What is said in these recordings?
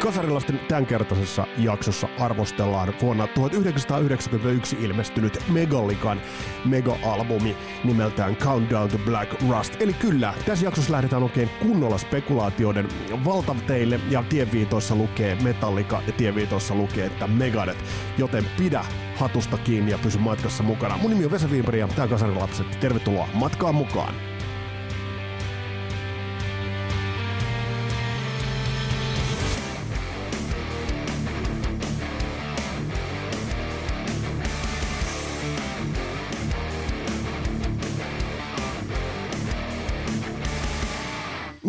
Kasarilasten tämänkertaisessa jaksossa arvostellaan vuonna 1991 ilmestynyt Megalikan mega-albumi nimeltään Countdown to Black Rust. Eli kyllä, tässä jaksossa lähdetään oikein kunnolla spekulaatioiden valtateille ja tienviitoissa lukee Metallica ja tienviitoissa lukee, että Megadeth. Joten pidä hatusta kiinni ja pysy matkassa mukana. Mun nimi on Vesa Viiperi ja tää Kasarilapset. Tervetuloa matkaan mukaan!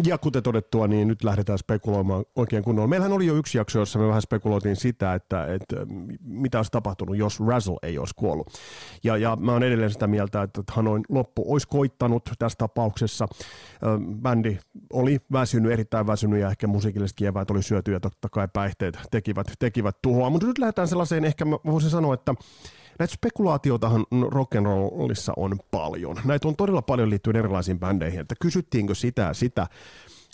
Ja kuten todettua, niin nyt lähdetään spekuloimaan oikein kunnolla. Meillähän oli jo yksi jakso, jossa me vähän spekuloitiin sitä, että, että mitä olisi tapahtunut, jos Razzle ei olisi kuollut. Ja, ja mä oon edelleen sitä mieltä, että Hanoin loppu olisi koittanut tässä tapauksessa. Bändi oli väsynyt, erittäin väsynyt ja ehkä musiikilliset kieväät oli syöty ja totta kai päihteet tekivät, tekivät tuhoa. Mutta nyt lähdetään sellaiseen, ehkä mä voisin sanoa, että Näitä spekulaatioitahan rock'n'rollissa on paljon. Näitä on todella paljon liittyen erilaisiin bändeihin, että kysyttiinkö sitä sitä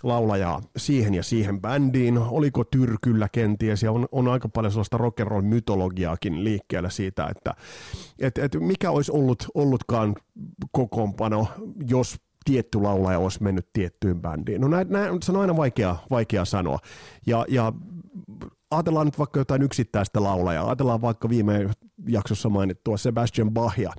laulajaa siihen ja siihen bändiin, oliko Tyrkyllä kenties, ja on, on aika paljon sellaista rock'n'roll mytologiaakin liikkeellä siitä, että et, et mikä olisi ollut, ollutkaan kokoonpano, jos tietty laulaja olisi mennyt tiettyyn bändiin. No näin, näin, se on aina vaikea, vaikea sanoa. Ja, ja ajatellaan nyt vaikka jotain yksittäistä laulajaa. Ajatellaan vaikka viime jaksossa mainittua Sebastian Bachia.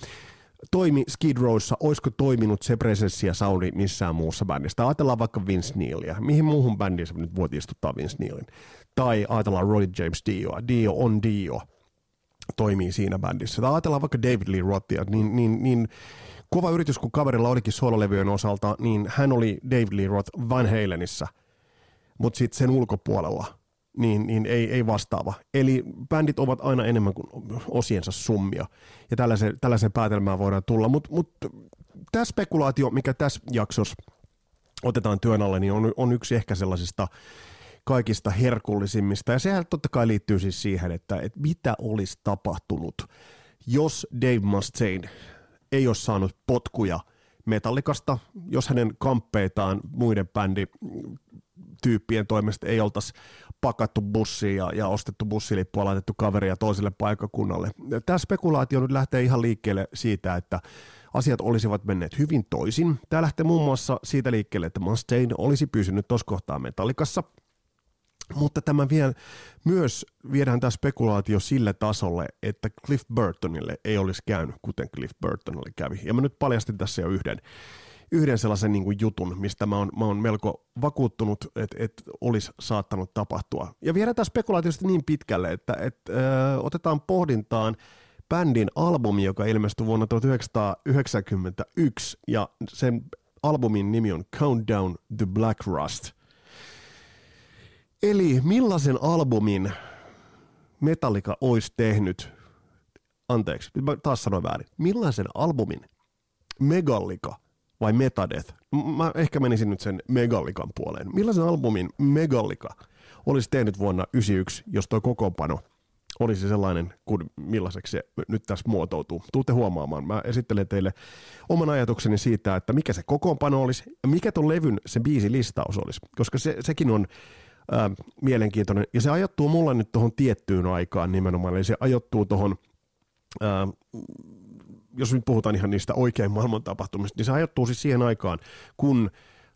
Toimi Skid Rowssa, olisiko toiminut se presenssi ja soundi missään muussa bändissä? Ajatellaan vaikka Vince Neilia. Mihin muuhun bändiin nyt voit istuttaa Vince Neilin? Tai ajatellaan Roy James Dio. Dio on Dio toimii siinä bändissä. Tai ajatellaan vaikka David Lee Rothia, niin, niin, niin kova yritys kun kaverilla olikin sololevyjen osalta, niin hän oli David Lee Roth Van Halenissa, mutta sitten sen ulkopuolella – niin, niin ei, ei vastaava. Eli bändit ovat aina enemmän kuin osiensa summia, ja tällaisen, tällaisen päätelmään voidaan tulla. Mutta mut, tämä spekulaatio, mikä tässä jaksossa otetaan työn alle, niin on, on yksi ehkä sellaisista kaikista herkullisimmista, ja sehän totta kai liittyy siis siihen, että, että mitä olisi tapahtunut, jos Dave Mustaine ei olisi saanut potkuja metallikasta, jos hänen kamppeitaan muiden bändityyppien toimesta ei oltaisi pakattu bussiin ja, ja ostettu bussilippua, laitettu kaveria toiselle paikakunnalle. Tämä spekulaatio nyt lähtee ihan liikkeelle siitä, että asiat olisivat menneet hyvin toisin. Tämä lähtee muun muassa siitä liikkeelle, että Mustaine olisi pysynyt tuossa kohtaa metallikassa, mutta tämä vielä myös viedään tämä spekulaatio sille tasolle, että Cliff Burtonille ei olisi käynyt, kuten Cliff Burtonille kävi. Ja mä nyt paljastin tässä jo yhden yhden sellaisen niin kuin jutun, mistä mä oon, mä oon melko vakuuttunut, että, että olisi saattanut tapahtua. Ja viedään spekulaatiosta niin pitkälle, että, että ö, otetaan pohdintaan bändin albumi, joka ilmestyi vuonna 1991, ja sen albumin nimi on Countdown the Black Rust. Eli millaisen albumin Metallica olisi tehnyt, anteeksi, mä taas sanoin väärin, millaisen albumin Megallica – vai Metadeth? Mä ehkä menisin nyt sen Megallikan puoleen. Millaisen albumin Megallika olisi tehnyt vuonna 1991, jos tuo kokoonpano olisi sellainen kuin millaiseksi se nyt tässä muotoutuu. Tuutte huomaamaan. Mä esittelen teille oman ajatukseni siitä, että mikä se kokoonpano olisi ja mikä tuon levyn se biisi listaus olisi, koska se, sekin on ää, mielenkiintoinen. Ja se ajattuu mulla nyt tuohon tiettyyn aikaan nimenomaan, eli se ajoittuu tuohon jos nyt puhutaan ihan niistä oikein maailman tapahtumista, niin se ajoittuu siis siihen aikaan, kun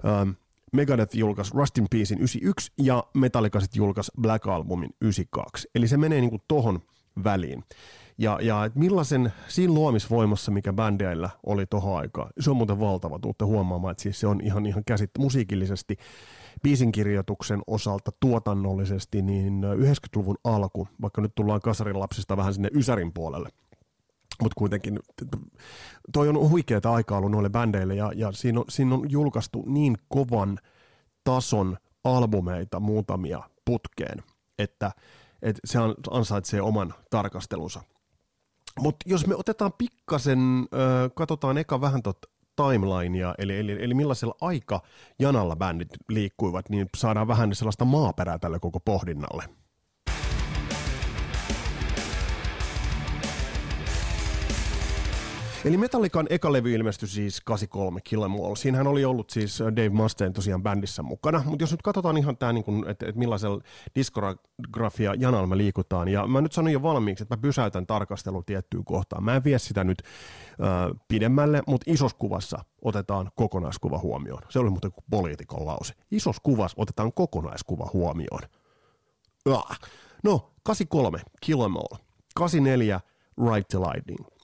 ähm, Megadeth julkaisi Rust in Peacein 91 ja Metallica sitten julkaisi Black Albumin 92. Eli se menee niinku tohon väliin. Ja, ja et millaisen siinä luomisvoimassa, mikä bändeillä oli tohon aikaan, se on muuten valtava, tuutte huomaamaan, että siis se on ihan, ihan käsittää musiikillisesti, biisinkirjoituksen osalta tuotannollisesti, niin 90-luvun alku, vaikka nyt tullaan kasarin lapsista vähän sinne Ysärin puolelle, mutta kuitenkin toi on huikeaa aikaa ollut noille bändeille ja, ja siinä, on, siinä on julkaistu niin kovan tason albumeita muutamia putkeen, että, että se ansaitsee oman tarkastelunsa. Mutta jos me otetaan pikkasen, äh, katsotaan eka vähän tot timelinea, eli, eli, eli millaisella aika janalla bändit liikkuivat, niin saadaan vähän sellaista maaperää tälle koko pohdinnalle. Eli Metallican eka levy ilmestyi siis 83 Kill Em All. Siinähän oli ollut siis Dave Mustaine tosiaan bändissä mukana, mutta jos nyt katsotaan ihan tämä, niin että et millaisella diskografia janalla me liikutaan, ja mä nyt sanon jo valmiiksi, että mä pysäytän tarkastelu tiettyyn kohtaan. Mä en vie sitä nyt äh, pidemmälle, mutta isossa kuvassa otetaan kokonaiskuva huomioon. Se oli muuten kuin poliitikon lause. Isossa kuvassa otetaan kokonaiskuva huomioon. No, 83, Kill Em All. 84, Right to Lightning.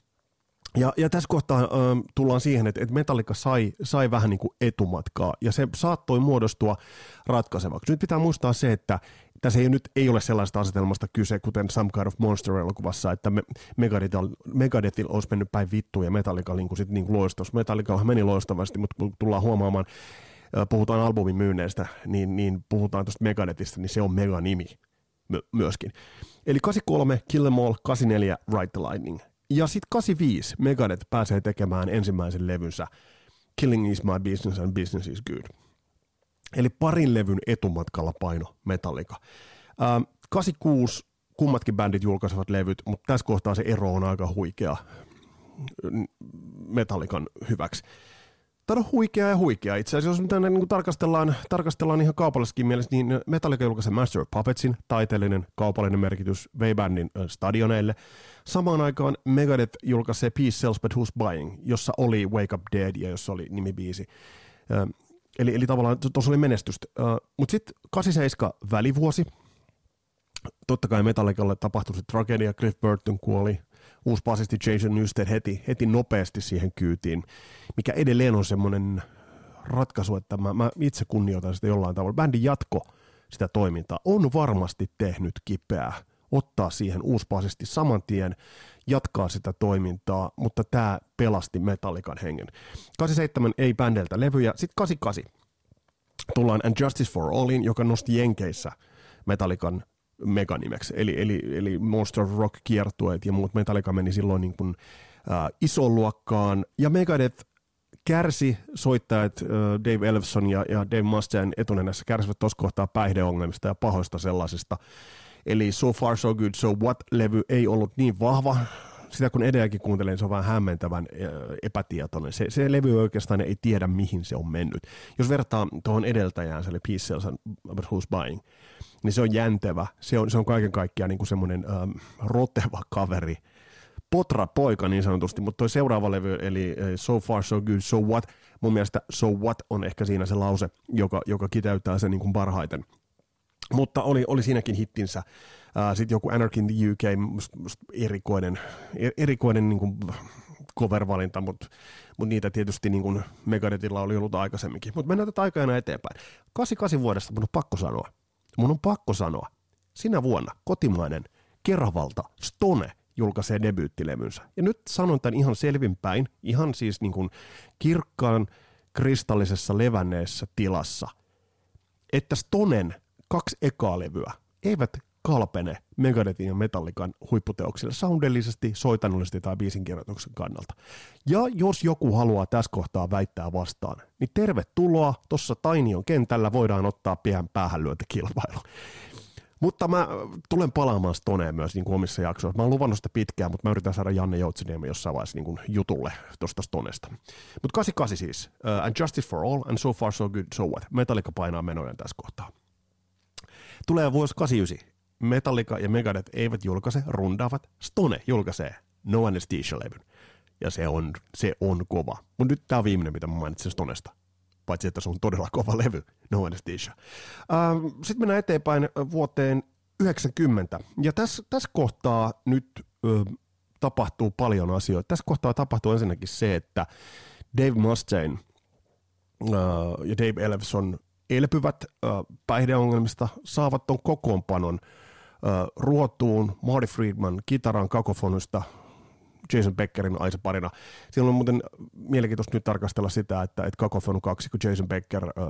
Ja, ja tässä kohtaa ö, tullaan siihen, että, että Metallica sai, sai vähän niin kuin etumatkaa, ja se saattoi muodostua ratkaisevaksi. Nyt pitää muistaa se, että tässä ei nyt ei ole sellaista asetelmasta kyse, kuten Some Kind of Monster-elokuvassa, että me, Megadethilla olisi mennyt päin vittuun ja Metallica niin kuin sit niin kuin loistos. Metallica meni loistavasti, mutta kun tullaan huomaamaan, puhutaan albumin myynneistä, niin, niin puhutaan tuosta Megadethista, niin se on mega-nimi myöskin. Eli 83 Kill Em All, 84 Ride the Lightning. Ja sitten 85 Megadeth pääsee tekemään ensimmäisen levynsä Killing is my business and business is good. Eli parin levyn etumatkalla paino Metallica. Ähm, 86 kummatkin bändit julkaisevat levyt, mutta tässä kohtaa se ero on aika huikea Metallican hyväksi. Tämä on huikea ja huikea. Itse asiassa jos tänne niin tarkastellaan, tarkastellaan ihan kaupallisessakin mielessä, niin Metallica julkaisi Master of Puppetsin taiteellinen kaupallinen merkitys V-bändin stadioneille. Samaan aikaan Megadeth julkaisi Peace Sells But Who's Buying, jossa oli Wake Up Dead ja jossa oli nimibiisi. Eli, eli tavallaan tuossa oli menestystä. Mutta sitten 87 välivuosi. Totta kai Metallicalle tapahtui se tragedia, Cliff Burton kuoli, uusi basisti Jason Newsted heti, heti nopeasti siihen kyytiin, mikä edelleen on semmoinen ratkaisu, että mä, mä itse kunnioitan sitä jollain tavalla. Bändin jatko sitä toimintaa on varmasti tehnyt kipeää ottaa siihen uusi basisti saman tien, jatkaa sitä toimintaa, mutta tämä pelasti Metallican hengen. 87 ei bändeltä levyjä, sitten 88 tullaan And Justice for Allin, joka nosti Jenkeissä Metallican meganimeksi, eli, eli, eli Monster Rock kiertueet ja muut Metallica meni silloin niin kuin, äh, ison luokkaan, ja Megadeth kärsi soittajat äh, Dave Elfson ja, ja Dave Mustaine etunenässä kärsivät tuossa kohtaa päihdeongelmista ja pahoista sellaisista. Eli So Far So Good So What-levy ei ollut niin vahva. Sitä kun edelläkin kuuntelen, se on vähän hämmentävän epätietoinen. Se, se levy oikeastaan ei tiedä, mihin se on mennyt. Jos vertaa tuohon edeltäjään, se oli Peace and Who's Buying, niin se on jäntevä. Se on, se on kaiken kaikkiaan niin semmoinen ähm, roteva kaveri, potra poika niin sanotusti, mutta toi seuraava levy, eli So Far So Good, So What, mun mielestä So What on ehkä siinä se lause, joka, joka kiteyttää sen niin kuin parhaiten. Mutta oli, oli siinäkin hittinsä. Sitten joku Anarchy in the UK, musta, musta erikoinen, er, erikoinen niin kuin cover-valinta, mutta mut niitä tietysti niin kuin Megadethilla oli ollut aikaisemminkin. Mutta mennään tätä aikajana eteenpäin. 88 vuodesta mun on pakko sanoa, mun on pakko sanoa, sinä vuonna kotimainen Keravalta Stone julkaisee debyyttilevynsä. Ja nyt sanon tämän ihan selvinpäin, ihan siis niin kuin kirkkaan kristallisessa levänneessä tilassa, että Stonen kaksi ekaa levyä eivät kalpene Megadethin ja Metallican huipputeoksille soundellisesti, soitanollisesti tai biisinkirjoituksen kannalta. Ja jos joku haluaa tässä kohtaa väittää vastaan, niin tervetuloa. Tuossa Tainion kentällä voidaan ottaa pian päähänlyöntikilpailu. Mutta mä tulen palaamaan Stoneen myös niin kuin omissa jaksoissa. Mä oon luvannut sitä pitkään, mutta mä yritän saada Janne Joutsiniemi jossain vaiheessa niin kuin jutulle tuosta Stonesta. Mutta 88 siis. Uh, and Justice for All, and So Far So Good, So What. Metallica painaa menojen tässä kohtaa. Tulee vuosi 89. Metallica ja Megadeth eivät julkaise, rundaavat. Stone julkaisee No Anesthesia-levyn. Ja se on, se on kova. Mutta nyt tämä on viimeinen, mitä mä mainitsin Stonesta. Paitsi, että se on todella kova levy, No Anesthesia. Uh, Sitten mennään eteenpäin vuoteen 90. Ja tässä täs kohtaa nyt ö, tapahtuu paljon asioita. Tässä kohtaa tapahtuu ensinnäkin se, että Dave Mustaine uh, ja Dave Elfson elpyvät uh, päihdeongelmista, saavat ton kokoonpanon ruotuun, Marty Friedman kitaran kakofonista, Jason Beckerin Aisa parina. Siellä on muuten mielenkiintoista nyt tarkastella sitä, että, että Kakofonu kaksi, kun Jason Becker, äh,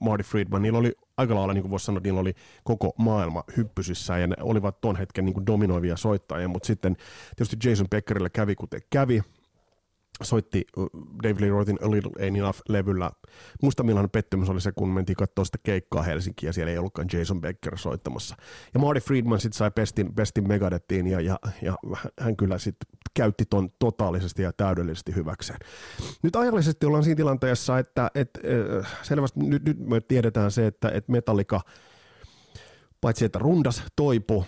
Marty Friedman, niillä oli aika lailla, niin kuin voisi sanoa, niillä oli koko maailma hyppysissä ja ne olivat ton hetken niin kuin dominoivia soittajia, mutta sitten tietysti Jason Beckerille kävi kuten kävi, soitti David Lee Rothin A Little Ain't Enough-levyllä. Muista millainen pettymys oli se, kun mentiin katsoa sitä keikkaa Helsinkiin ja siellä ei ollutkaan Jason Becker soittamassa. Ja Marty Friedman sitten sai pestin, pestin Megadettiin ja, ja, ja hän kyllä sitten käytti ton totaalisesti ja täydellisesti hyväkseen. Nyt ajallisesti ollaan siinä tilanteessa, että et, äh, selvästi nyt, nyt me tiedetään se, että et Metallica paitsi että rundas toipu,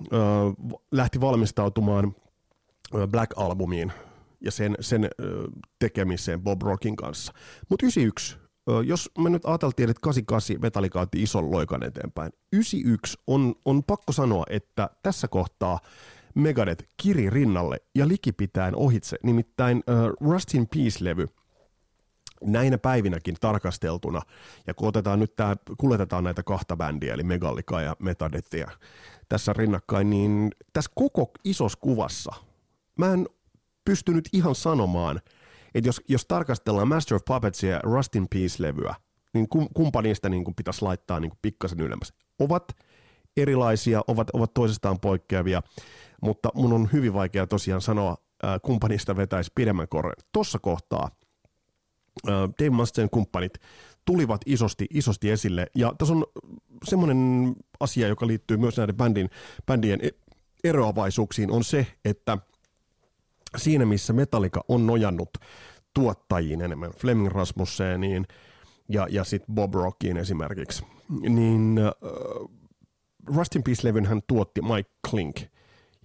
äh, lähti valmistautumaan Black Albumiin ja sen, sen tekemiseen Bob Rockin kanssa. Mutta 91, jos me nyt ajateltiin, että 88 Metallica otti ison loikan eteenpäin, 91 on, on pakko sanoa, että tässä kohtaa Megadeth kiri rinnalle ja likipitäen ohitse, nimittäin uh, Rust in Peace-levy näinä päivinäkin tarkasteltuna, ja kun otetaan nyt tää, kuljetetaan näitä kahta bändiä, eli Megallica ja Metadethia tässä rinnakkain, niin tässä koko isossa kuvassa, mä en pystynyt ihan sanomaan, että jos, jos tarkastellaan Master of Puppetsia ja Rust in Peace-levyä, niin kumpa niistä niin kuin pitäisi laittaa niin kuin pikkasen ylemmäs. Ovat erilaisia, ovat, ovat toisistaan poikkeavia, mutta mun on hyvin vaikea tosiaan sanoa, äh, kumpa niistä vetäisi pidemmän korren. Tuossa kohtaa äh, Dave Mustaine kumppanit tulivat isosti, isosti esille, ja tässä on semmoinen asia, joka liittyy myös näiden bändin, bändien e-, eroavaisuuksiin, on se, että – siinä missä Metallica on nojannut tuottajiin enemmän, Fleming Rasmusseniin ja, ja sitten Bob Rockiin esimerkiksi, niin uh, Rust in Peace-levyn hän tuotti Mike Klink.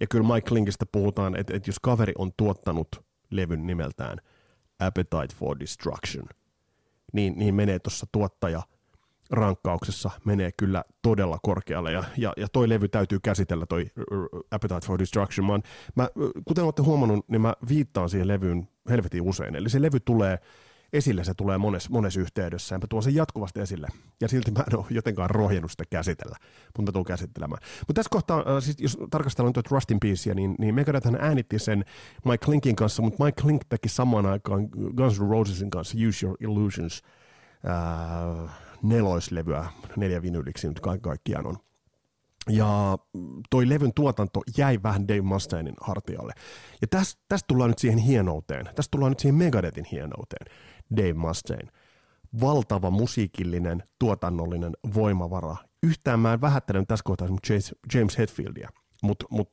Ja kyllä Mike Klinkistä puhutaan, että, että jos kaveri on tuottanut levyn nimeltään Appetite for Destruction, niin, niin menee tuossa tuottaja – rankkauksessa menee kyllä todella korkealle ja, ja, ja toi levy täytyy käsitellä, toi Appetite for Destruction. Mä, mä, kuten olette huomannut, niin mä viittaan siihen levyyn helvetin usein. Eli se levy tulee esille, se tulee monessa mones yhteydessä, ja mä tuon sen jatkuvasti esille, ja silti mä en ole jotenkaan rohjennut sitä käsitellä, mutta mä tuun käsittelemään. Mutta tässä kohtaa, äh, siis jos tarkastellaan tuota Rust in Peacea, niin, niin Megadeth hän äänitti sen Mike Klinkin kanssa, mutta Mike Klink teki samaan aikaan Guns N' Rosesin kanssa Use Your Illusions, äh, neloislevyä, neljä vinyliksi nyt kaiken kaikkiaan on. Ja toi levyn tuotanto jäi vähän Dave Mustainin hartialle. Ja tästä täst tullaan nyt siihen hienouteen. Tästä tullaan nyt siihen Megadethin hienouteen. Dave Mustaine. Valtava musiikillinen, tuotannollinen voimavara. Yhtään mä en vähättelen tässä kohtaa James, Hetfieldia, mutta mut,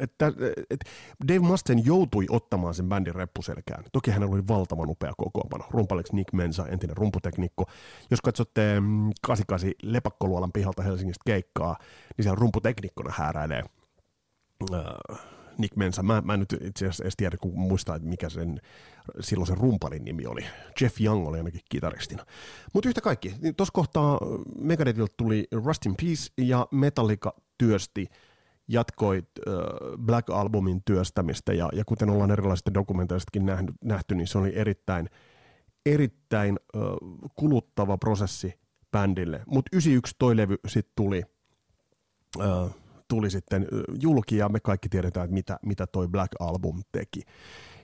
että, että Dave Mustaine joutui ottamaan sen bändin reppuselkään. Toki hän oli valtavan upea kokoonpano. Rumpaleksi Nick Mensa, entinen rumputeknikko. Jos katsotte 88 mm, Lepakkoluolan pihalta Helsingistä keikkaa, niin siellä rumputeknikkona hääräilee äh, Nick Mensa. Mä, mä en nyt itse asiassa edes tiedä, kun muistaa, että mikä sen silloin sen rumpalin nimi oli. Jeff Young oli ainakin kitaristina. Mutta yhtä kaikki, niin tuossa kohtaa Megadethilta tuli Rust in Peace ja Metallica työsti – jatkoi äh, Black Albumin työstämistä ja, ja kuten ollaan erilaisista dokumenteistakin nähty, nähty, niin se oli erittäin, erittäin äh, kuluttava prosessi bändille. Mutta 91 toi levy sitten tuli, äh, tuli sitten julki ja me kaikki tiedetään, että mitä, mitä toi Black Album teki.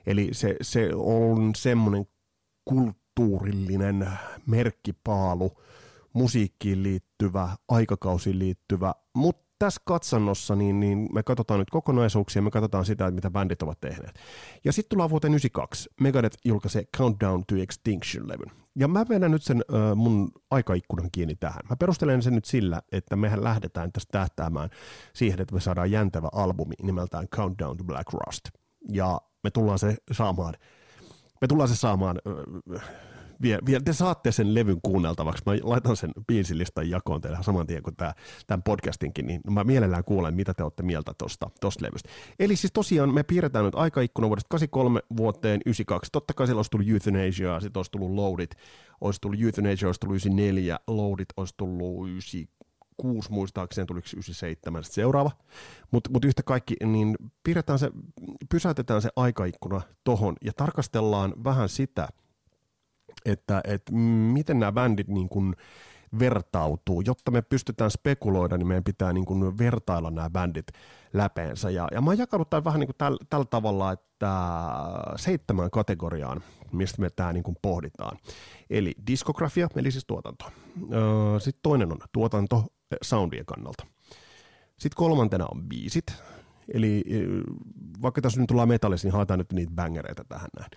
Eli se, se on semmoinen kulttuurillinen merkkipaalu, musiikkiin liittyvä, aikakausiin liittyvä, mutta tässä katsannossa niin, niin me katsotaan nyt kokonaisuuksia, me katsotaan sitä, että mitä bändit ovat tehneet. Ja sitten tullaan vuoteen 92. Megadeth julkaisee Countdown to Extinction-levyn. Ja mä vedän nyt sen äh, mun aikaikkunan kiinni tähän. Mä perustelen sen nyt sillä, että mehän lähdetään tästä tähtäämään siihen, että me saadaan jäntävä albumi nimeltään Countdown to Black Rust. Ja me tullaan se saamaan, me tullaan se saamaan äh, vie, vie, te saatte sen levyn kuunneltavaksi. Mä laitan sen biisilistan jakoon teille saman tien kuin tämä, tämän podcastinkin, niin mä mielellään kuulen, mitä te olette mieltä tuosta tosta levystä. Eli siis tosiaan me piirretään nyt aikaikkuna vuodesta 83 vuoteen 92. Totta kai siellä olisi tullut Euthanasia, sitten olisi tullut Loadit, olisi tullut Euthanasia, olisi tullut 94, Loadit olisi tullut 96 muistaakseni, tuliko 97 seuraava. Mutta mut yhtä kaikki, niin piirretään se, pysäytetään se aikaikkuna tohon ja tarkastellaan vähän sitä, että, että miten nämä bändit niin kuin vertautuu. Jotta me pystytään spekuloida, niin meidän pitää niin kuin vertailla nämä bändit läpeensä. Ja, ja mä oon jakanut tämän vähän niin kuin täl, tällä tavalla, että seitsemän kategoriaan, mistä me tämä niin kuin pohditaan. Eli diskografia, eli siis tuotanto. Sitten toinen on tuotanto soundien kannalta. Sitten kolmantena on biisit, eli vaikka tässä nyt tullaan metallissa, niin haetaan nyt niitä bangereita tähän näin.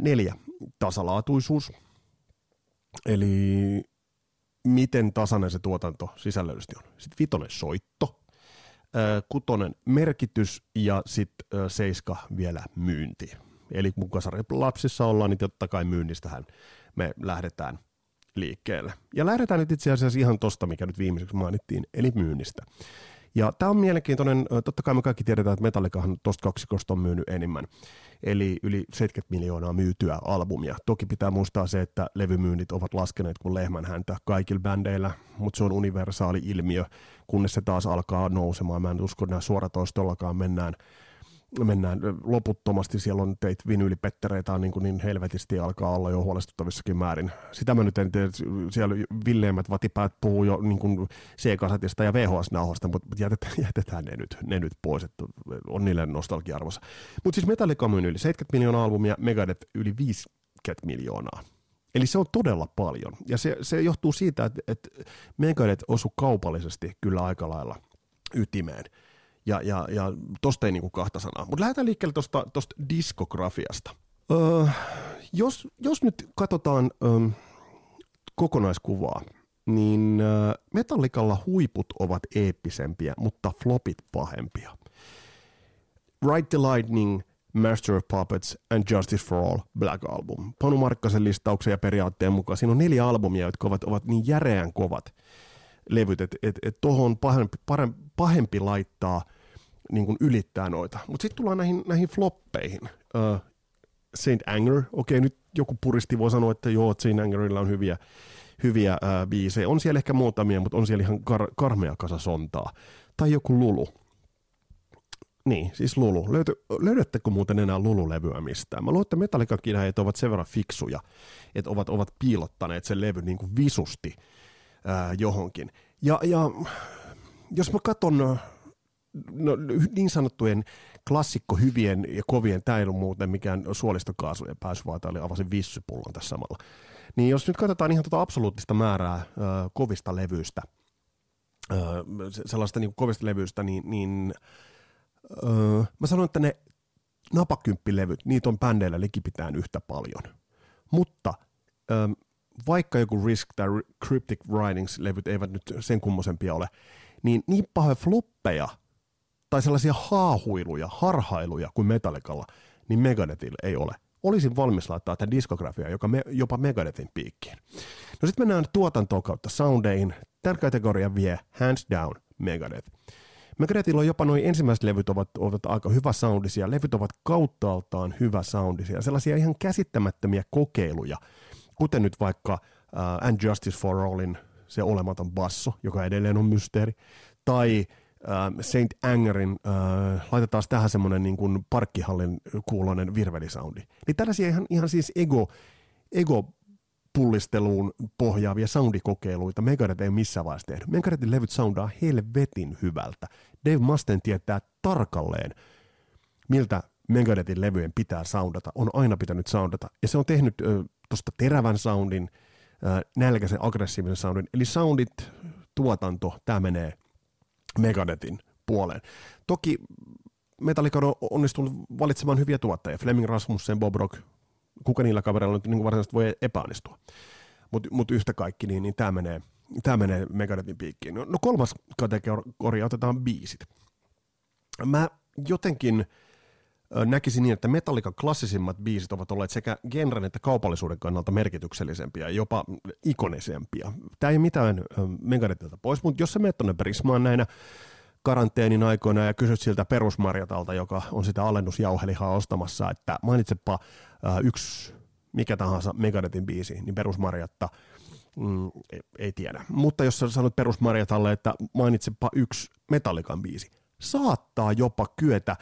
Neljä, tasalaatuisuus. Eli miten tasainen se tuotanto sisällöllisesti on. Sitten vitonen soitto, kutonen merkitys ja sitten seiska vielä myynti. Eli kun lapsissa ollaan, niin totta kai myynnistähän me lähdetään liikkeelle. Ja lähdetään nyt itse asiassa ihan tosta, mikä nyt viimeiseksi mainittiin, eli myynnistä. Ja tämä on mielenkiintoinen, totta kai me kaikki tiedetään, että Metallikahan tuosta kaksikosta on myynyt enemmän, eli yli 70 miljoonaa myytyä albumia. Toki pitää muistaa se, että levymyynnit ovat laskeneet kuin lehmän häntä kaikilla bändeillä, mutta se on universaali ilmiö, kunnes se taas alkaa nousemaan. Mä en usko, että suoratoistollakaan mennään mennään loputtomasti, siellä on teit vinylipettereitä on niin, kuin niin helvetisti alkaa olla jo huolestuttavissakin määrin. Sitä mä nyt en tiedä, siellä villeimmät vatipäät puhuu jo niin kuin C-kasetista ja VHS-nauhasta, mutta jätetään, jätetään ne, nyt, ne nyt pois, että on niille nostalgia-arvossa. Mutta siis Metallica on yli 70 miljoonaa albumia, Megadeth yli 50 miljoonaa. Eli se on todella paljon. Ja se, se johtuu siitä, että, että Megadeth osui kaupallisesti kyllä aika lailla ytimeen. Ja, ja, ja tosta ei niinku kahta sanaa. Mutta lähdetään liikkeelle tosta, tosta diskografiasta. Öö, jos, jos nyt katsotaan öö, kokonaiskuvaa, niin öö, Metallicalla huiput ovat eeppisempiä, mutta flopit pahempia. Ride the Lightning, Master of Puppets and Justice for All Black Album. Panu Markkasen listauksen ja periaatteen mukaan siinä on neljä albumia, jotka ovat, ovat niin järeän kovat levyt, että et, et tuohon pahempi, pahempi laittaa – niin kuin ylittää noita. Mutta sitten tullaan näihin, näihin floppeihin. Uh, Saint Anger, okei nyt joku puristi voi sanoa, että joo, Saint Angerilla on hyviä, hyviä uh, biisejä. On siellä ehkä muutamia, mutta on siellä ihan kar- karmea kasa sontaa. Tai joku Lulu. Niin, siis Lulu. Löyty, löydättekö muuten enää Lulu-levyä mistään? Mä luulen, että Metallicakin ovat sen verran fiksuja, että ovat, ovat piilottaneet sen levy niin kuin visusti ää, johonkin. Ja, ja jos mä katson no, niin sanottujen klassikko hyvien ja kovien, tämä ei ollut muuten mikään suolistokaasujen pääsy, vaan oli avasin vissypullon tässä samalla. Niin jos nyt katsotaan ihan tuota absoluuttista määrää ö, kovista levyistä, ö, sellaista niin kovista levyistä, niin, niin ö, mä sanon, että ne napakymppilevyt, niitä on bändeillä likipitään yhtä paljon. Mutta ö, vaikka joku Risk tai Cryptic Writings-levyt eivät nyt sen kummosempia ole, niin niin pahoja floppeja – tai sellaisia haahuiluja, harhailuja kuin Metallicalla, niin Megadethillä ei ole. Olisin valmis laittaa tämän diskografiaa joka me, jopa Megadethin piikkiin. No sitten mennään tuotantoon kautta soundeihin. Tämän kategorian vie hands down Megadeth. Megadethilla on jopa noin ensimmäiset levyt ovat, ovat aika hyvä soundisia, levyt ovat kauttaaltaan hyvä soundisia, sellaisia ihan käsittämättömiä kokeiluja, kuten nyt vaikka uh, And Justice for Allin se olematon basso, joka edelleen on mysteeri, tai Saint Angerin, äh, laitetaan tähän semmoinen niin kuin parkkihallin kuuloinen virvelisoundi. Niin tällaisia ihan, ihan siis ego, ego pullisteluun pohjaavia soundikokeiluita Megadeth ei missään vaiheessa tehnyt. Megadethin levyt soundaa helvetin hyvältä. Dave Musten tietää tarkalleen, miltä Megadethin levyjen pitää soundata. On aina pitänyt soundata. Ja se on tehnyt äh, tuosta terävän soundin, äh, nälkäisen aggressiivisen soundin. Eli soundit, tuotanto, tämä menee Megadetin puoleen. Toki Metallica on onnistunut valitsemaan hyviä tuottajia. Fleming Rasmussen, Bob Rock, kuka niillä kavereilla nyt niin varsinaisesti voi epäonnistua. Mutta mut yhtä kaikki, niin, niin tämä menee, tää menee Megadethin piikkiin. No, no kolmas kategoria, otetaan biisit. Mä jotenkin näkisin niin, että Metallican klassisimmat biisit ovat olleet sekä genren että kaupallisuuden kannalta merkityksellisempiä, jopa ikonisempia. Tämä ei mitään Megadethilta pois, mutta jos sä menet tuonne Prismaan näinä karanteenin aikoina ja kysyt siltä perusmarjatalta, joka on sitä alennusjauhelihaa ostamassa, että mainitsepa yksi mikä tahansa Megadethin biisi, niin perusmarjatta mm, ei, ei tiedä. Mutta jos sä sanot perusmarjatalle, että mainitsepa yksi Metallican biisi, saattaa jopa kyetä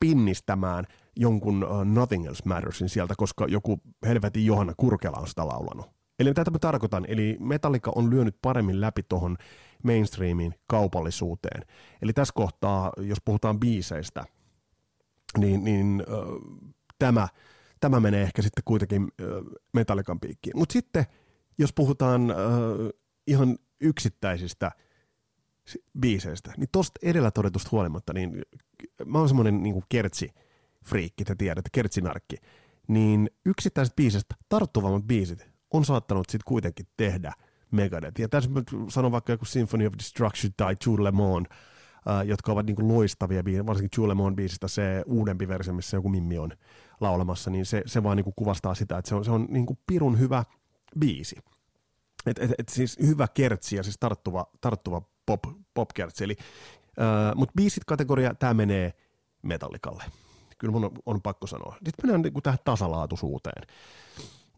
pinnistämään jonkun uh, Nothing Else Mattersin sieltä, koska joku helvetin Johanna Kurkela on sitä laulanut. Eli tätä mä tarkoitan, eli Metallica on lyönyt paremmin läpi tuohon mainstreamin kaupallisuuteen. Eli tässä kohtaa, jos puhutaan biiseistä, niin, niin uh, tämä, tämä menee ehkä sitten kuitenkin uh, Metallican piikkiin. Mutta sitten, jos puhutaan uh, ihan yksittäisistä biiseistä, niin tuosta edellä todetusta huolimatta, niin mä oon semmoinen niin kertsi friikki, te tiedätte, kertsinarkki, niin yksittäiset biisistä tarttuvammat biisit on saattanut sitten kuitenkin tehdä Megadeth. Ja tässä sanon vaikka joku Symphony of Destruction tai Jules Le uh, jotka ovat niinku loistavia biisejä, varsinkin Jules Le biisistä se uudempi versio, missä joku Mimmi on laulamassa, niin se, se vaan niinku kuvastaa sitä, että se on, se on niinku pirun hyvä biisi. Et, et, et siis hyvä kertsi ja siis tarttuva, tarttuva pop, pop-kertsi. Eli, uh, mutta biisit kategoria, tämä menee metallikalle. Kyllä mun on, on pakko sanoa. Sitten mennään niinku tähän tasalaatuisuuteen.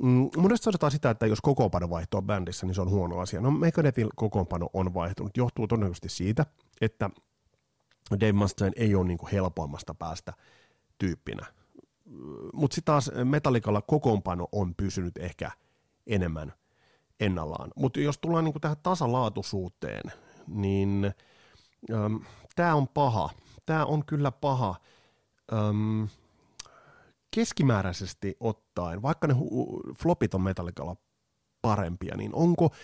Mm, monesti sanotaan sitä, että jos kokoonpano vaihtoa bändissä, niin se on huono asia. No Megadethin kokoonpano on vaihtunut. Johtuu todennäköisesti siitä, että Dave Mustaine ei ole niin kuin helpoimmasta päästä tyyppinä. Mutta sitten taas Metallicalla kokoonpano on pysynyt ehkä enemmän ennallaan. Mutta jos tullaan niin kuin tähän tasalaatuisuuteen, niin tämä on paha. Tämä on kyllä paha. Öm, keskimääräisesti ottaen, vaikka ne flopit on Metallicalla parempia, niin onko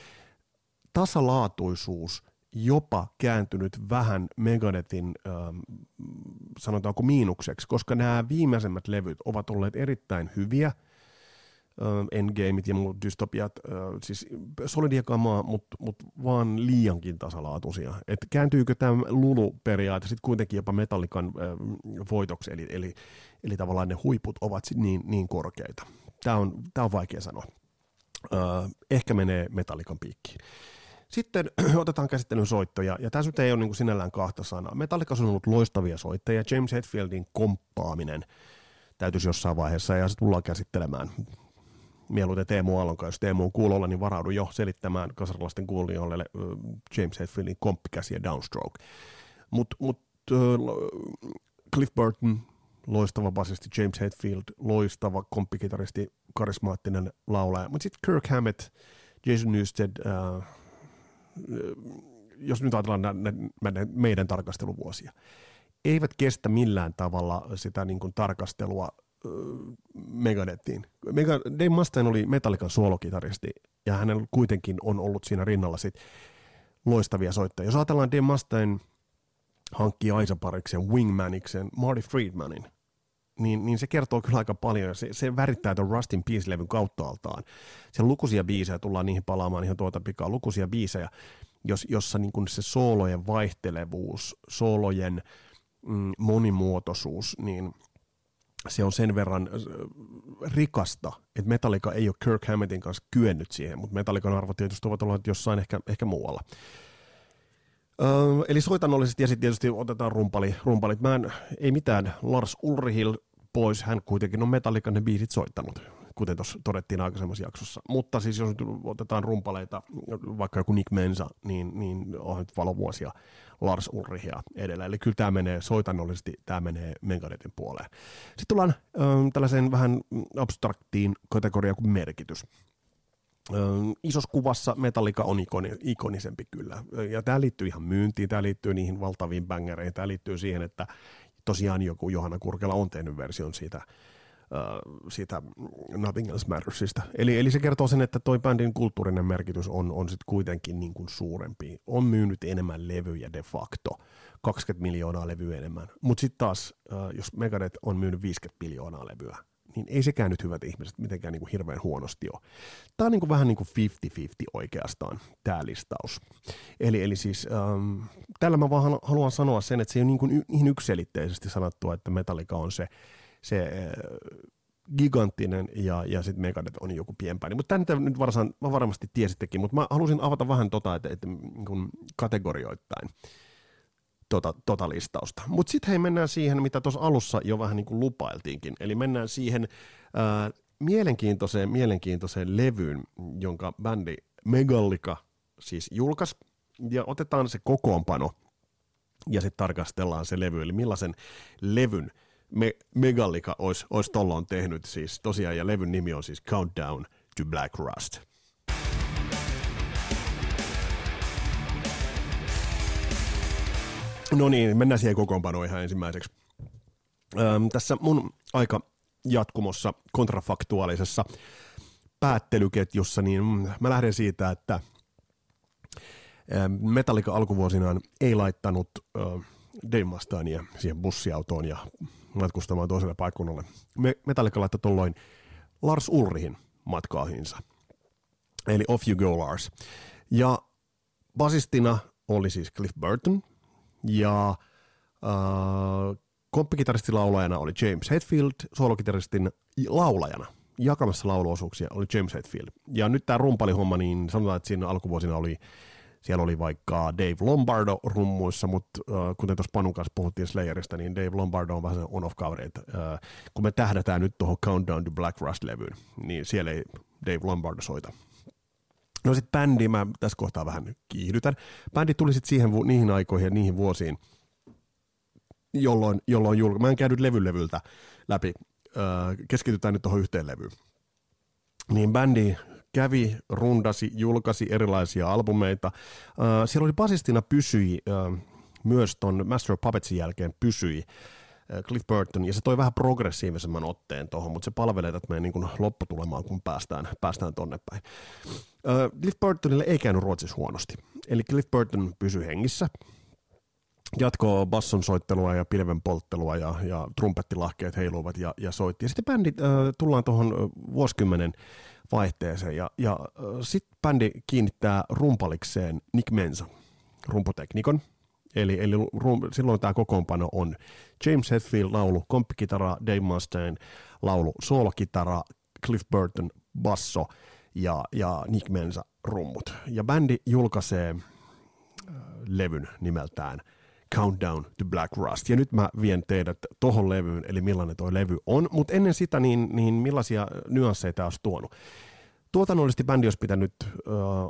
tasalaatuisuus jopa kääntynyt vähän Megadethin, ähm, sanotaanko miinukseksi, koska nämä viimeisemmät levyt ovat olleet erittäin hyviä, Endgameit ja muut dystopiat, siis solidia kamaa, mutta mut vaan liiankin tasalaatuisia. Et kääntyykö tämä Lulu-periaate sitten kuitenkin jopa Metallikan voitoksi, eli, eli, eli tavallaan ne huiput ovat niin, niin korkeita. Tämä on, tää on vaikea sanoa. Ehkä menee Metallikan piikkiin. Sitten otetaan käsittelyn soittoja, ja tässä nyt ei ole niin sinällään kahta sanaa. Metallica on ollut loistavia soittajia, James Hetfieldin komppaaminen täytyisi jossain vaiheessa, ja se tullaan käsittelemään mieluiten Teemu Aallonkaan. Jos Teemu on kuulolla, niin varaudu jo selittämään kasarilaisten kuulijoille James Hetfieldin komppikäsi ja downstroke. Mutta mut, Cliff Burton, loistava basisti, James Hetfield, loistava komppikitaristi, karismaattinen laulaja. Mutta sitten Kirk Hammett, Jason Newsted, uh, jos nyt ajatellaan nä, nä, meidän tarkasteluvuosia, eivät kestä millään tavalla sitä niin kuin tarkastelua Megadettiin. Mega, Dave Mustaine oli Metallican suolokitaristi, ja hänellä kuitenkin on ollut siinä rinnalla sit loistavia soittajia. Jos ajatellaan Dave Mustaine hankkii Aisapariksen, Wingmaniksen, Marty Friedmanin, niin, niin se kertoo kyllä aika paljon. Se, se värittää tuon Rustin Peace-levyn kauttaaltaan. Se on lukuisia biisejä, tullaan niihin palaamaan ihan tuota pikaa, lukuisia biisejä, jos, jossa niin kuin se soolojen vaihtelevuus, soolojen mm, monimuotoisuus, niin se on sen verran äh, rikasta, että Metallica ei ole Kirk Hammettin kanssa kyennyt siihen, mutta Metallican arvot tietysti ovat olleet jossain ehkä, ehkä muualla. Öö, eli soitannollisesti ja sitten tietysti otetaan rumpali, rumpalit. Mä en, ei mitään Lars Ulrihil pois, hän kuitenkin on Metallican ne biisit soittanut, kuten tuossa todettiin aikaisemmassa jaksossa. Mutta siis jos otetaan rumpaleita, vaikka joku Nick Mensa, niin, niin on nyt valovuosia Lars Ulrichia edellä. Eli kyllä tämä menee soitannollisesti, tämä menee Megadethin puoleen. Sitten tullaan äh, tällaiseen vähän abstraktiin kategoriaan kuin merkitys. Äh, isossa kuvassa Metallica on ikoni, ikonisempi kyllä. Ja tämä liittyy ihan myyntiin, tämä liittyy niihin valtaviin bängereihin, tämä liittyy siihen, että tosiaan joku Johanna Kurkela on tehnyt version siitä, siitä Nothing Else Mattersista. Eli, eli se kertoo sen, että toi bändin kulttuurinen merkitys on, on sitten kuitenkin niin kuin suurempi. On myynyt enemmän levyjä de facto, 20 miljoonaa levyä enemmän. Mutta sitten taas, uh, jos Megadeth on myynyt 50 miljoonaa levyä, niin ei sekään nyt hyvät ihmiset mitenkään niin kuin hirveän huonosti ole. Tämä on niin kuin vähän niin kuin 50-50 oikeastaan, tämä listaus. Eli, eli siis ähm, tällä mä vaan haluan sanoa sen, että se ei ole niin, kuin niin yksiselitteisesti sanottua, että Metallica on se, se äh, giganttinen ja, ja sitten Megadeth on joku pienpäin. Mutta tämä nyt varsan, varmasti tiesittekin, mutta mä halusin avata vähän tota, että, että niin kategorioittain tota, tota listausta. Mutta sitten hei, mennään siihen, mitä tuossa alussa jo vähän niin kuin lupailtiinkin. Eli mennään siihen ää, mielenkiintoiseen, mielenkiintoiseen levyyn, jonka bändi Megallika siis julkaisi. Ja otetaan se kokoonpano ja sitten tarkastellaan se levy, eli millaisen levyn me, Megallika olisi, olisi tolloin tehnyt. Siis tosiaan, ja levyn nimi on siis Countdown to Black Rust. No niin, mennään siihen kokoonpanoon ihan ensimmäiseksi. Öm, tässä mun aika jatkumossa kontrafaktuaalisessa päättelyketjussa, niin mä lähden siitä, että Metallica alkuvuosinaan ei laittanut ö, Dave Mustangea siihen bussiautoon ja matkustamaan toiselle paikkunnalle. Me, Metallica laittoi tuolloin Lars Ulrihin matkaahinsa. Eli Off You Go Lars. Ja basistina oli siis Cliff Burton ja äh, laulajana oli James Hetfield, solokitaristin laulajana jakamassa lauluosuuksia oli James Hetfield. Ja nyt tämä rumpalihomma, niin sanotaan, että siinä alkuvuosina oli siellä oli vaikka Dave Lombardo rummuissa, mutta äh, kuten tuossa Panun kanssa puhuttiin Slayerista, niin Dave Lombardo on vähän on-off-kaveri, äh, kun me tähdätään nyt tuohon Countdown to Black Rust-levyyn, niin siellä ei Dave Lombardo soita. No sitten bändi, mä tässä kohtaa vähän kiihdytän. Bändi tuli sitten siihen, niihin aikoihin ja niihin vuosiin, jolloin, jolloin julka... Mä en käynyt levylevyltä läpi, äh, keskitytään nyt tuohon yhteen levyyn. Niin bändi kävi, rundasi, julkaisi erilaisia albumeita. Uh, siellä oli basistina pysyi, uh, myös ton Master of Puppetsin jälkeen pysyi uh, Cliff Burton, ja se toi vähän progressiivisemman otteen tuohon, mutta se palvelee tätä meidän niin lopputulemaan, kun päästään, päästään tonne päin. Cliff Burtonille ei käynyt Ruotsissa huonosti, eli Cliff Burton pysyi hengissä, jatkoi basson soittelua ja pilven polttelua ja, ja trumpettilahkeet heiluivat ja, ja soitti. Ja sitten bändi, äh, tullaan tuohon vuosikymmenen vaihteeseen. Ja, ja sitten bändi kiinnittää rumpalikseen Nick Mensa, rumputeknikon. Eli, eli rum, silloin tämä kokoonpano on James Hetfield laulu, komppikitara, Dave Mustaine laulu, soolokitara, Cliff Burton basso ja, ja Nick Mensa rummut. Ja bändi julkaisee levyn nimeltään – Countdown to Black Rust. Ja nyt mä vien teidät tohon levyyn, eli millainen tuo levy on. Mutta ennen sitä, niin, niin millaisia nyansseja tämä olisi tuonut? Tuotannollisesti bändi olisi pitänyt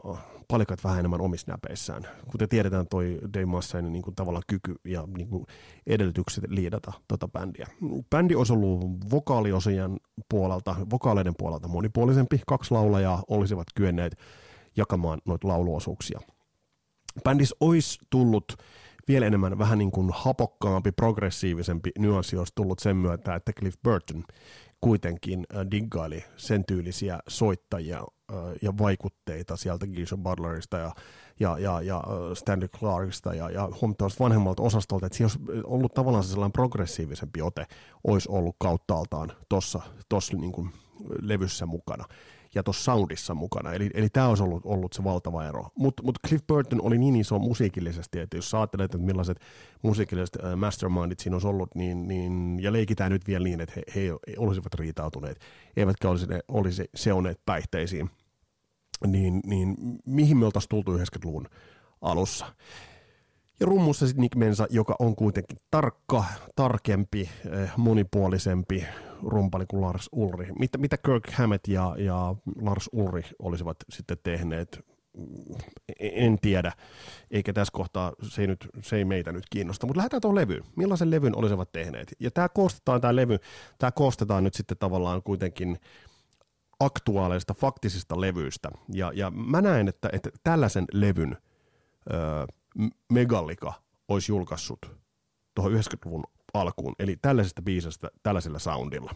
uh, palikat vähän enemmän omissa näpeissään. Kuten tiedetään, toi Dave Massainen niin kuin tavallaan kyky ja niin kuin edellytykset liidata tota bändiä. Bändi olisi ollut vokaaliosien puolelta, vokaaleiden puolelta monipuolisempi. Kaksi laulajaa olisivat kyenneet jakamaan noita lauluosuuksia. Bändissä olisi tullut vielä enemmän vähän niin kuin hapokkaampi, progressiivisempi nyanssi olisi tullut sen myötä, että Cliff Burton kuitenkin äh, diggaili sen tyylisiä soittajia äh, ja vaikutteita sieltä Geisha Butlerista ja, ja, ja, ja äh, Stanley Clarkista ja, ja huomattavasti vanhemmalta osastolta, että siinä olisi ollut tavallaan se sellainen progressiivisempi ote, olisi ollut kauttaaltaan tuossa niin levyssä mukana ja tuossa soundissa mukana. Eli, eli tämä olisi ollut, ollut se valtava ero. Mutta mut Cliff Burton oli niin iso musiikillisesti, että jos ajattelet, että millaiset musiikilliset äh, mastermindit siinä olisi ollut, niin, niin, ja leikitään nyt vielä niin, että he, he olisivat riitautuneet, eivätkä olisi, olisi seoneet päihteisiin, niin, niin mihin me oltaisiin tultu 90-luvun alussa. Ja rummussa sitten Nick Mensa, joka on kuitenkin tarkka, tarkempi, eh, monipuolisempi rumpali kuin Lars Ulri. Mitä, mitä Kirk Hammett ja, ja Lars Ulri olisivat sitten tehneet, mm, en tiedä, eikä tässä kohtaa se ei, nyt, se ei meitä nyt kiinnosta, mutta lähdetään tuohon levyyn. Millaisen levyn olisivat tehneet? Ja tämä koostetaan, tämä levy, tämä koostetaan nyt sitten tavallaan kuitenkin aktuaaleista, faktisista levyistä. Ja, ja mä näen, että, että tällaisen levyn öö, Megallika olisi julkaissut tuohon 90-luvun alkuun, eli tällaisesta biisestä tällaisella soundilla.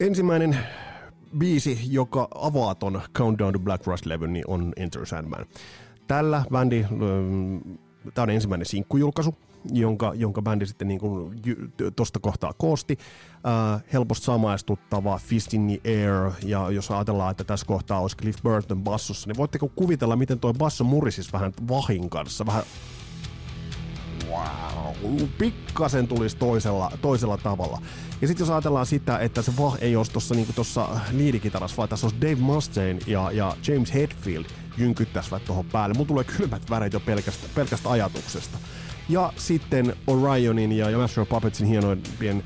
Ensimmäinen biisi, joka avaa ton Countdown to Black Rust-levyn, niin on Enter Sandman. Tällä bändi, tämä on ensimmäinen sinkkujulkaisu, jonka, jonka bändi sitten niin kuin tuosta kohtaa koosti. Uh, helposti samaistuttava, Fist in the Air, ja jos ajatellaan, että tässä kohtaa olisi Cliff Burton bassossa, niin voitteko kuvitella, miten tuo basso murisis vähän vahin kanssa, vähän wow, pikkasen tulisi toisella, toisella tavalla. Ja sitten jos ajatellaan sitä, että se vah ei olisi tuossa niinku tossa liidikitarassa, vaan tässä olisi Dave Mustaine ja, ja James Hetfield jynkyttäisivät tuohon päälle. Mulla tulee kylmät väreet jo pelkästä, pelkästä ajatuksesta. Ja sitten Orionin ja, Master of Puppetsin hienoimpien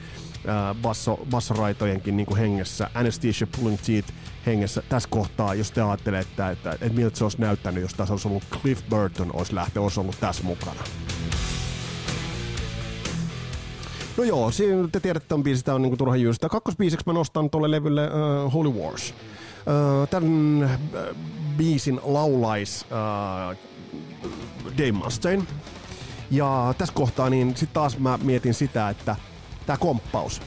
äh, basso, bassoraitojenkin niin kuin hengessä, Anesthesia Pulling Teeth hengessä tässä kohtaa, jos te ajattelette, että, että, että, miltä se olisi näyttänyt, jos tässä olisi ollut Cliff Burton, olisi lähtö, olisi ollut tässä mukana. No joo, siinä te tiedätte, että biisi on niinku turha jyystää. Kakkosbiisiksi mä nostan tuolle levylle uh, Holy Wars. Uh, tämän uh, biisin laulais uh, Dave Mustaine. Ja tässä kohtaa niin sitten taas mä mietin sitä, että tämä komppaus,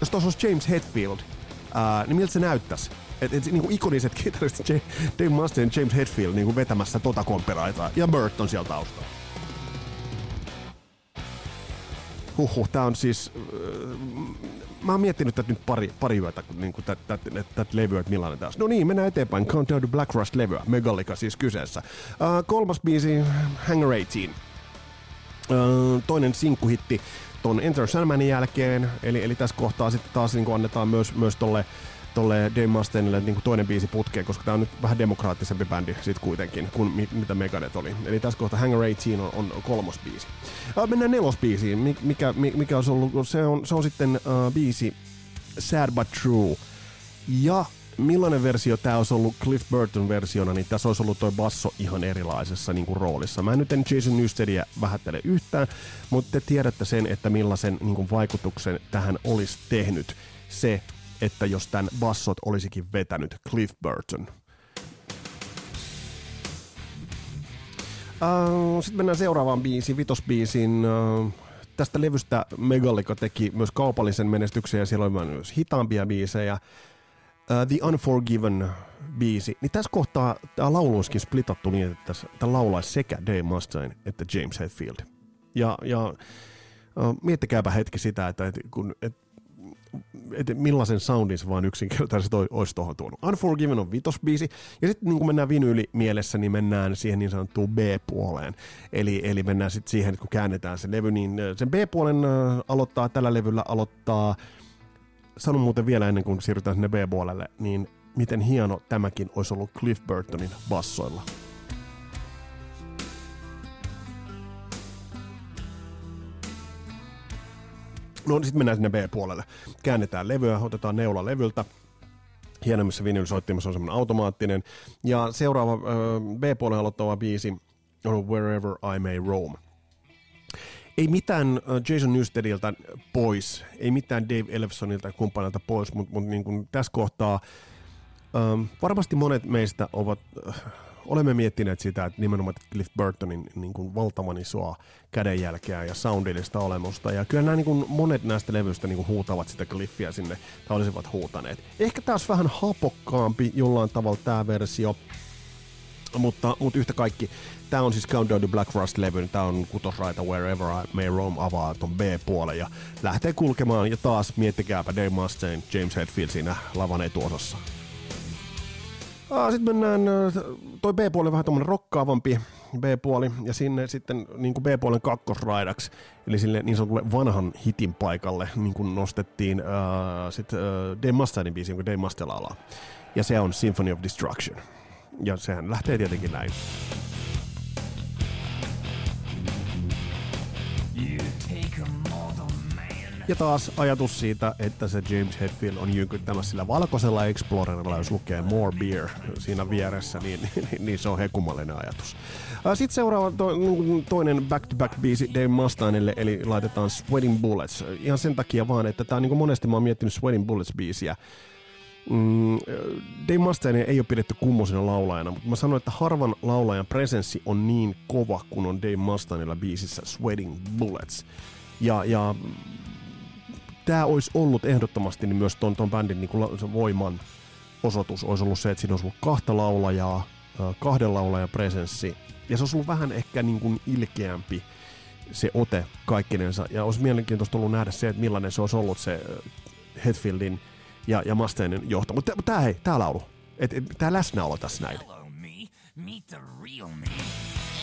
jos tuossa olisi James Hetfield, ää, niin miltä se näyttäisi? Et, et, niin kuin ikoniset kitaristit Dave Mustaine ja James Hetfield niin kuin vetämässä tota komperaitaa. Ja Burt on siellä taustalla. Huhhuh, tää on siis... Äh, mä oon miettinyt tätä nyt pari, pari yötä, niin tätä tät, tät levyä, että millainen taas. No niin, mennään eteenpäin. Countdown to Black Rust-levyä, Megallica siis kyseessä. Uh, kolmas biisi, Hangar 18. Toinen sinkkuhitti ton Enter Sandmanin jälkeen, eli, eli tässä kohtaa sitten taas niin annetaan myös, myös tolle tolle Dave Mustaineille niin toinen biisi putkeen, koska tämä on nyt vähän demokraattisempi bändi sit kuitenkin kuin mit, mitä Megadeth oli. Eli tässä kohtaa Hangar 18 on, on kolmos biisi. Uh, mennään nelosbiisiin, mikä, mikä on ollut, se on, se on sitten uh, biisi Sad But True. Ja millainen versio tämä olisi ollut Cliff Burton versiona, niin tässä olisi ollut toi basso ihan erilaisessa niin kuin roolissa. Mä nyt en Jason Newsteadia vähättele yhtään, mutta te tiedätte sen, että millaisen niin kuin vaikutuksen tähän olisi tehnyt se, että jos tämän bassot olisikin vetänyt Cliff Burton. Uh, Sitten mennään seuraavaan biisiin, vitosbiisiin. Uh, tästä levystä Megallica teki myös kaupallisen menestyksen ja siellä oli myös hitaampia biisejä. Uh, The Unforgiven biisi, niin tässä kohtaa tämä laulu olisikin splitattu niin, että tämä laulaisi sekä Dave Mustaine että James Hetfield. Ja, ja uh, miettikääpä hetki sitä, että, että kun, että että millaisen soundin se vaan yksinkertaisesti olisi tuohon tuonut. Unforgiven on vitosbiisi, ja sitten niin kun mennään vinyli mielessä, niin mennään siihen niin sanottuun B-puoleen. Eli, eli mennään sitten siihen, että kun käännetään se levy, niin sen B-puolen aloittaa, tällä levyllä aloittaa, sanon muuten vielä ennen kuin siirrytään sinne B-puolelle, niin miten hieno tämäkin olisi ollut Cliff Burtonin bassoilla. No sitten mennään sinne B-puolelle. Käännetään levyä, otetaan neula levyltä. Hienommissa vinylisoittimissa on semmoinen automaattinen. Ja seuraava äh, B-puolen aloittava biisi on Wherever I May Roam. Ei mitään Jason Newstediltä pois, ei mitään Dave Elfsonilta ja kumppanilta pois, mutta mut niin tässä kohtaa ähm, varmasti monet meistä ovat äh, olemme miettineet sitä, että nimenomaan Cliff Burtonin niin kuin valtavan isoa kädenjälkeä ja soundillista olemusta. Ja kyllä nämä niin kuin monet näistä levyistä niin kuin huutavat sitä Cliffia sinne, tai olisivat huutaneet. Ehkä taas vähän hapokkaampi jollain tavalla tämä versio, mutta, mutta yhtä kaikki, tämä on siis Countdown to Black Rust-levy, tämä on kutosraita Wherever I May Roam avaa ton B-puolen ja lähtee kulkemaan ja taas miettikääpä Dave Mustaine, James Hetfield siinä lavan etuosassa. Sitten mennään, toi B-puoli vähän tuommoinen rokkaavampi B-puoli, ja sinne sitten niin kuin B-puolen kakkosraidaksi, eli sille niin sanotulle vanhan hitin paikalle, niin kuin nostettiin uh, sitten uh, Dave Mustainin biisi, kun Dave Mustaine laulaa. Ja se on Symphony of Destruction. Ja sehän lähtee tietenkin näin. Ja taas ajatus siitä, että se James Hetfield on jynkyttämässä sillä valkoisella Explorerilla, jos lukee More Beer siinä vieressä, niin, niin, niin se on hekumallinen ajatus. Sitten seuraava to, toinen back-to-back biisi Dave Mustaineille, eli laitetaan Sweating Bullets. Ihan sen takia vaan, että tämä on niin monesti mä oon miettinyt Sweating Bullets-biisiä. Mm, Dave Mustaine ei ole pidetty kummosena laulajana, mutta mä sanoin, että harvan laulajan presenssi on niin kova, kun on Dave Mustainella biisissä Sweating Bullets. Ja, ja tämä olisi ollut ehdottomasti niin myös ton, ton bändin niin kuin voiman osoitus. Olisi ollut se, että siinä olisi ollut kahta laulajaa, kahden laulajan presenssi, ja se olisi ollut vähän ehkä niin kuin ilkeämpi se ote kaikkinensa, ja olisi mielenkiintoista ollut nähdä se, että millainen se olisi ollut se Hetfieldin ja, ja Mustainen johto. Mutta tämä hei, tämä laulu, että et, tämä läsnäolo tässä näin.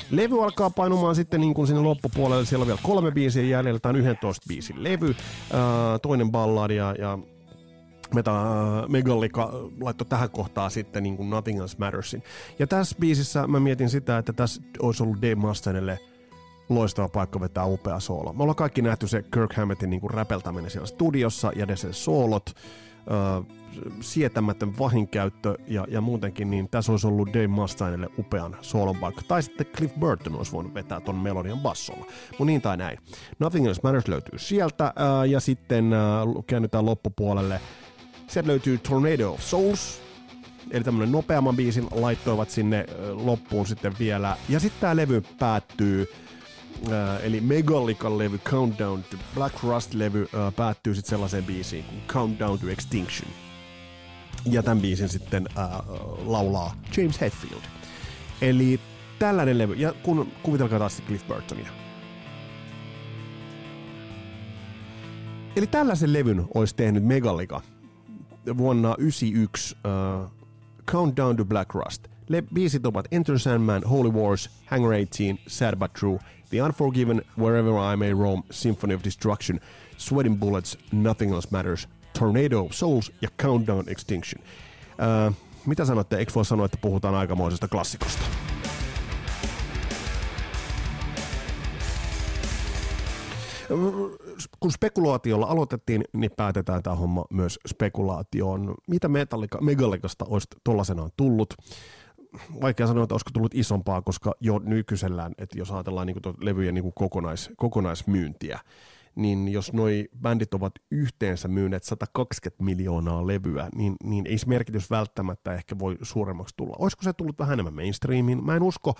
Levy alkaa painumaan sitten niin kuin sinne loppupuolelle. Siellä on vielä kolme biisiä jäljellä. Tämä on 11 biisin levy. Toinen balladi ja, ja Meta, Megallica laittoi tähän kohtaan sitten niin kuin Nothing Else Mattersin. Ja tässä biisissä mä mietin sitä, että tässä olisi ollut Dave Mustainelle loistava paikka vetää upea soolo. Me ollaan kaikki nähty se Kirk Hammettin niin kuin räpeltäminen siellä studiossa ja ne se soolot sietämätön vahinkäyttö ja, ja muutenkin, niin tässä olisi ollut Dave Mustainelle upean soolon paikka. Tai sitten Cliff Burton olisi voinut vetää ton melodian bassolla. Mutta niin tai näin. Nothing Else Matters löytyy sieltä ää, ja sitten ää, käännytään loppupuolelle. Sieltä löytyy Tornado of Souls, eli tämmönen nopeamman biisin laittoivat sinne loppuun sitten vielä. Ja sitten tämä levy päättyy Äh, eli Megallican levy Countdown to Black Rust-levy äh, päättyy sitten sellaiseen biisiin kuin Countdown to Extinction. Ja tämän biisin sitten äh, laulaa James Hetfield. Eli tällainen levy, ja kun kuvitelkaa taas Cliff Burtonia. Eli tällaisen levyn olisi tehnyt Megallica vuonna 1991 uh, Countdown to Black Rust. Le- biisit ovat Enter Sandman, Holy Wars, Hangar 18, Sad But True, The Unforgiven, Wherever I May Roam, Symphony of Destruction, Sweating Bullets, Nothing Else Matters, Tornado of Souls ja Countdown Extinction. Uh, mitä sanotte? Eikö voi sanoa, että puhutaan aikamoisesta klassikosta? kun spekulaatiolla aloitettiin, niin päätetään tämä homma myös spekulaatioon. Mitä Metallica, Megallicasta olisi tuollaisenaan tullut? Vaikea sanoa, että olisiko tullut isompaa, koska jo nykyisellään, että jos ajatellaan niin levyjen niin kokonais, kokonaismyyntiä, niin jos noi bändit ovat yhteensä myyneet 120 miljoonaa levyä, niin, niin ei se merkitys välttämättä ehkä voi suuremmaksi tulla. Olisiko se tullut vähän enemmän mainstreamiin? Mä en usko,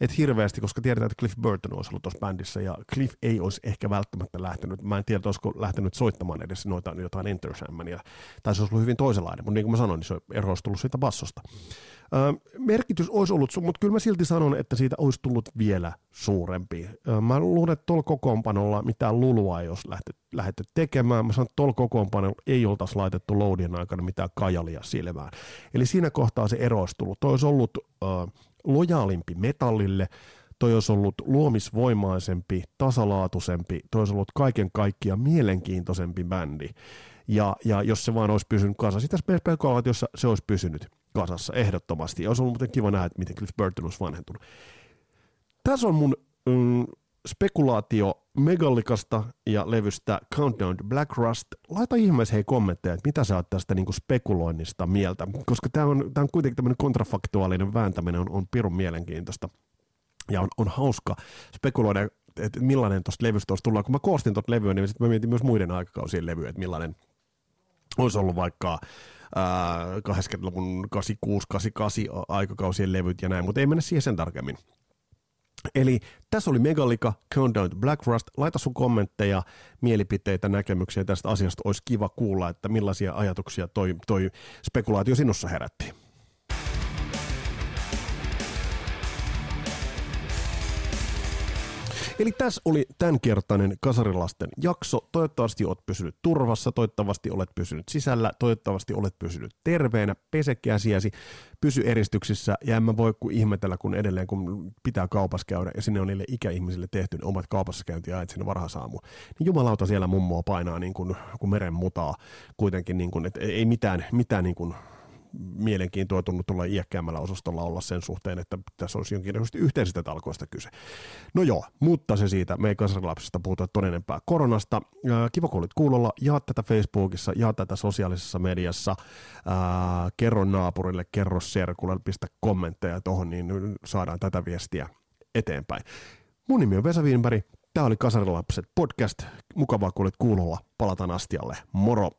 että hirveästi, koska tiedetään, että Cliff Burton olisi ollut tuossa bändissä, ja Cliff ei olisi ehkä välttämättä lähtenyt, mä en tiedä, olisiko lähtenyt soittamaan edes noita, jotain Enter Sandmania, tai se olisi ollut hyvin toisenlainen, mutta niin kuin mä sanoin, niin se ero olisi tullut siitä bassosta merkitys olisi ollut, mutta kyllä mä silti sanon, että siitä olisi tullut vielä suurempi. mä luulen, että tuolla kokoonpanolla mitään lulua ei olisi lähdetty tekemään. Mä sanon, että tuolla kokoonpanolla ei oltaisi laitettu loadin aikana mitään kajalia silmään. Eli siinä kohtaa se ero olisi tullut. Toi olisi ollut äh, lojaalimpi metallille, toi olisi ollut luomisvoimaisempi, tasalaatuisempi, toi olisi ollut kaiken kaikkiaan mielenkiintoisempi bändi. Ja, ja jos se vaan olisi pysynyt kanssa, sitä spekulaatiossa se olisi pysynyt kasassa ehdottomasti. Ja olisi ollut muuten kiva nähdä, että miten Cliff Burton olisi vanhentunut. Tässä on mun mm, spekulaatio Megallikasta ja levystä Countdown to Black Rust. Laita ihmeessä hei kommentteja, että mitä sä oot tästä niinku spekuloinnista mieltä, koska tämä on, on kuitenkin tämmöinen kontrafaktuaalinen vääntäminen on, on pirun mielenkiintoista. Ja on, on hauska spekuloida, että millainen tuosta levystä olisi tullut. Kun mä koostin tuota levyä, niin sitten mä mietin myös muiden aikakausien levyä, että millainen olisi ollut vaikka 80-luvun 86-88 aikakausien levyt ja näin, mutta ei mennä siihen sen tarkemmin. Eli tässä oli Megallica, Countdown to Black Rust. Laita sun kommentteja, mielipiteitä, näkemyksiä tästä asiasta. Olisi kiva kuulla, että millaisia ajatuksia toi, toi spekulaatio sinussa herätti. Eli tässä oli tämänkertainen Kasarilasten jakso. Toivottavasti olet pysynyt turvassa, toivottavasti olet pysynyt sisällä, toivottavasti olet pysynyt terveenä, pese käsiäsi, pysy eristyksissä ja en mä voi kuin ihmetellä, kun edelleen kun pitää kaupassa käydä ja sinne on niille ikäihmisille tehty ne omat kaupassa käyntiajat sinne varhaisaamu. Niin jumalauta siellä mummoa painaa niin kuin, kuin meren mutaa kuitenkin, niin kuin, että ei mitään, mitään niin kuin mielenkiintoa tunnu tuolla iäkkäämmällä osastolla olla sen suhteen, että tässä olisi jonkinlaisesti yhteisistä talkoista kyse. No joo, mutta se siitä, me ei kansanlapsista puhuta todennempää koronasta. Kiva, kun olit kuulolla, jaa tätä Facebookissa, jaa tätä sosiaalisessa mediassa, ää, kerro naapurille, kerro serkulle, pistä kommentteja tuohon, niin saadaan tätä viestiä eteenpäin. Mun nimi on Vesa Wienberg, tämä oli Kasarilapset podcast. Mukavaa, kun olit kuulolla. Palataan astialle. Moro!